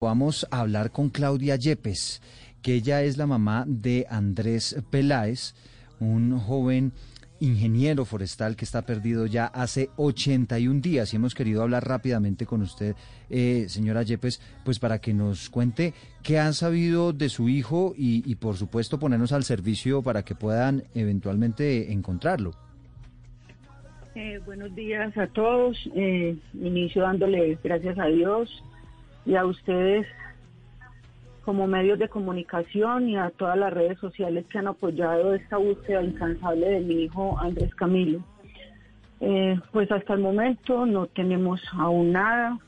Vamos a hablar con Claudia Yepes, que ella es la mamá de Andrés Peláez, un joven ingeniero forestal que está perdido ya hace 81 días y hemos querido hablar rápidamente con usted, eh, señora Yepes, pues para que nos cuente qué han sabido de su hijo y, por supuesto ponernos al servicio para que puedan eventualmente encontrarlo. Eh, buenos días a todos. Eh, inicio dándole gracias a Dios y a ustedes como medios de comunicación y a todas las redes sociales que han apoyado esta búsqueda incansable de mi hijo Andrés Camilo. Eh, pues hasta el momento no tenemos aún nada,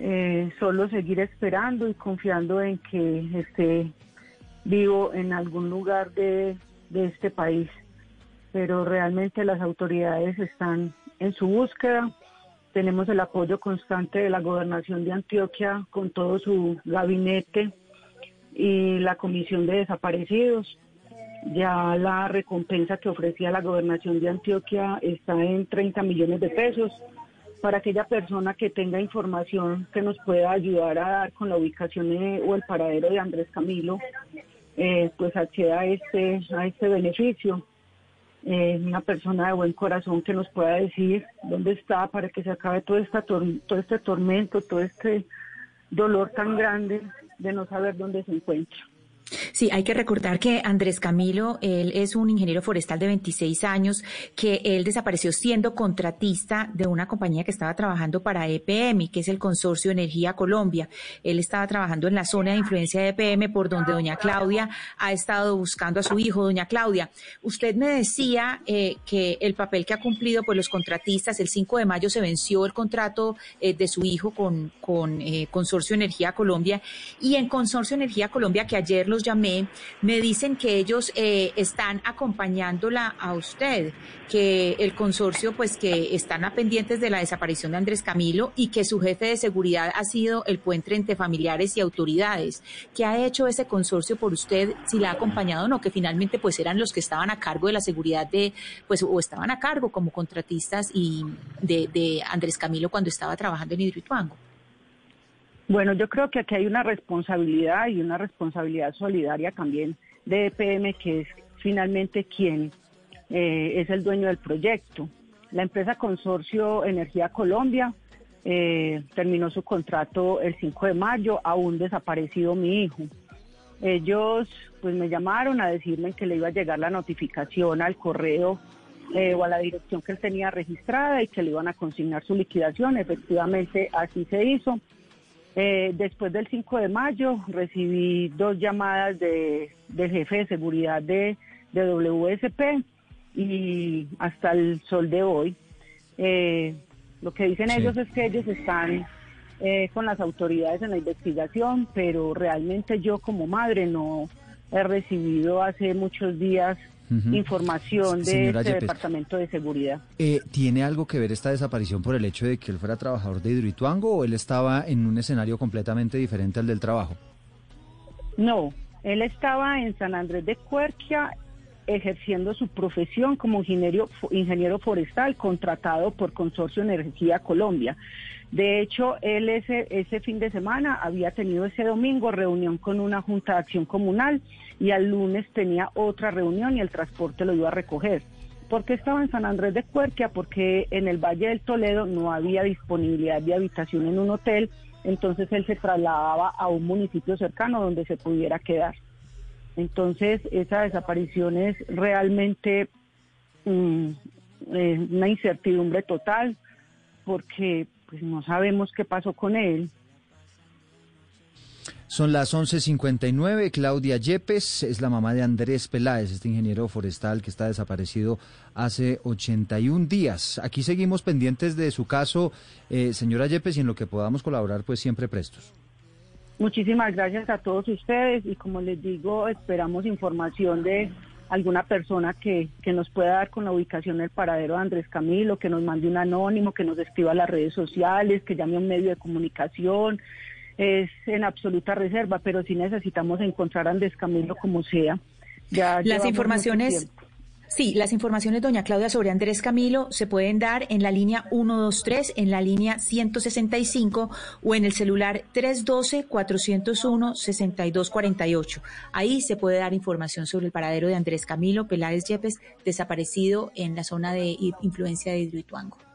eh, solo seguir esperando y confiando en que esté vivo en algún lugar de, de este país. Pero realmente las autoridades están en su búsqueda tenemos el apoyo constante de la gobernación de Antioquia con todo su gabinete y la comisión de desaparecidos. Ya la recompensa que ofrecía la gobernación de Antioquia está en 30 millones de pesos para aquella persona que tenga información que nos pueda ayudar a dar con la ubicación o el paradero de Andrés Camilo, eh, pues acceda a este, a este beneficio. Eh, una persona de buen corazón que nos pueda decir dónde está para que se acabe todo, esta todo este tormento, todo este dolor tan grande de no saber dónde se encuentra. Sí, hay que recordar que Andrés Camilo, él es un ingeniero forestal de 26 años, que él desapareció siendo contratista de una compañía que estaba trabajando para EPM, que es el Consorcio Energía Colombia. Él estaba trabajando en la zona de influencia de EPM por donde doña Claudia ha estado buscando a su hijo. Doña Claudia, usted me decía eh, que el papel que ha cumplido por los contratistas, el 5 de mayo se venció el contrato eh, de su hijo con, con eh, Consorcio Energía Colombia y en Consorcio Energía Colombia que ayer lo llamé, me dicen que ellos eh, están acompañándola a usted, que el consorcio, pues que están a pendientes de la desaparición de Andrés Camilo y que su jefe de seguridad ha sido el puente entre familiares y autoridades. ¿Qué ha hecho ese consorcio por usted, si la ha acompañado o no? Que finalmente pues eran los que estaban a cargo de la seguridad de, pues o estaban a cargo como contratistas y de, de Andrés Camilo cuando estaba trabajando en Hidroituango. Bueno, yo creo que aquí hay una responsabilidad y una responsabilidad solidaria también de EPM, que es finalmente quien eh, es el dueño del proyecto. La empresa Consorcio Energía Colombia eh, terminó su contrato el 5 de mayo, aún desaparecido mi hijo. Ellos pues me llamaron a decirme que le iba a llegar la notificación al correo eh, o a la dirección que él tenía registrada y que le iban a consignar su liquidación. Efectivamente, así se hizo. Eh, después del 5 de mayo recibí dos llamadas de, del jefe de seguridad de, de WSP y hasta el sol de hoy. Eh, lo que dicen ellos es que ellos están eh, con las autoridades en la investigación, pero realmente yo como madre no he recibido hace muchos días información de este Departamento de Seguridad. Eh, ¿Tiene algo que ver esta desaparición por el hecho de que él fuera trabajador de Hidroituango o él estaba en un escenario completamente diferente al del trabajo? No, él estaba en San Andrés de Cuerquia ejerciendo su profesión como ingeniero, forestal contratado por Consorcio Energía Colombia. De hecho, él ese, ese fin de semana había tenido ese domingo reunión con una junta de acción comunal y al lunes tenía otra reunión y el transporte lo iba a recoger. ¿Por qué estaba en San Andrés de Cuerquia? Porque en el Valle del Toledo no había disponibilidad de habitación en un hotel, entonces él se trasladaba a un municipio cercano donde se pudiera quedar. Entonces, esa desaparición es realmente mm, una incertidumbre total porque pues no sabemos qué pasó con él. Son las 11.59. Claudia Yepes es la mamá de Andrés Peláez, este ingeniero forestal que está desaparecido hace 81 días. Aquí seguimos pendientes de su caso, eh, señora Yepes, y en lo que podamos colaborar, pues siempre prestos. Muchísimas gracias a todos ustedes y como les digo, esperamos información de alguna persona que, que nos pueda dar con la ubicación del paradero de Andrés Camilo, que nos mande un anónimo, que nos escriba a las redes sociales, que llame a un medio de comunicación. Es en absoluta reserva, pero sí necesitamos encontrar a Andrés Camilo como sea. Ya las informaciones Sí, las informaciones, doña Claudia, sobre Andrés Camilo se pueden dar en la línea 123, en la línea 165 o en el celular 312-401-6248. Ahí se puede dar información sobre el paradero de Andrés Camilo Peláez Yepes, desaparecido en la zona de influencia de Hidroituango.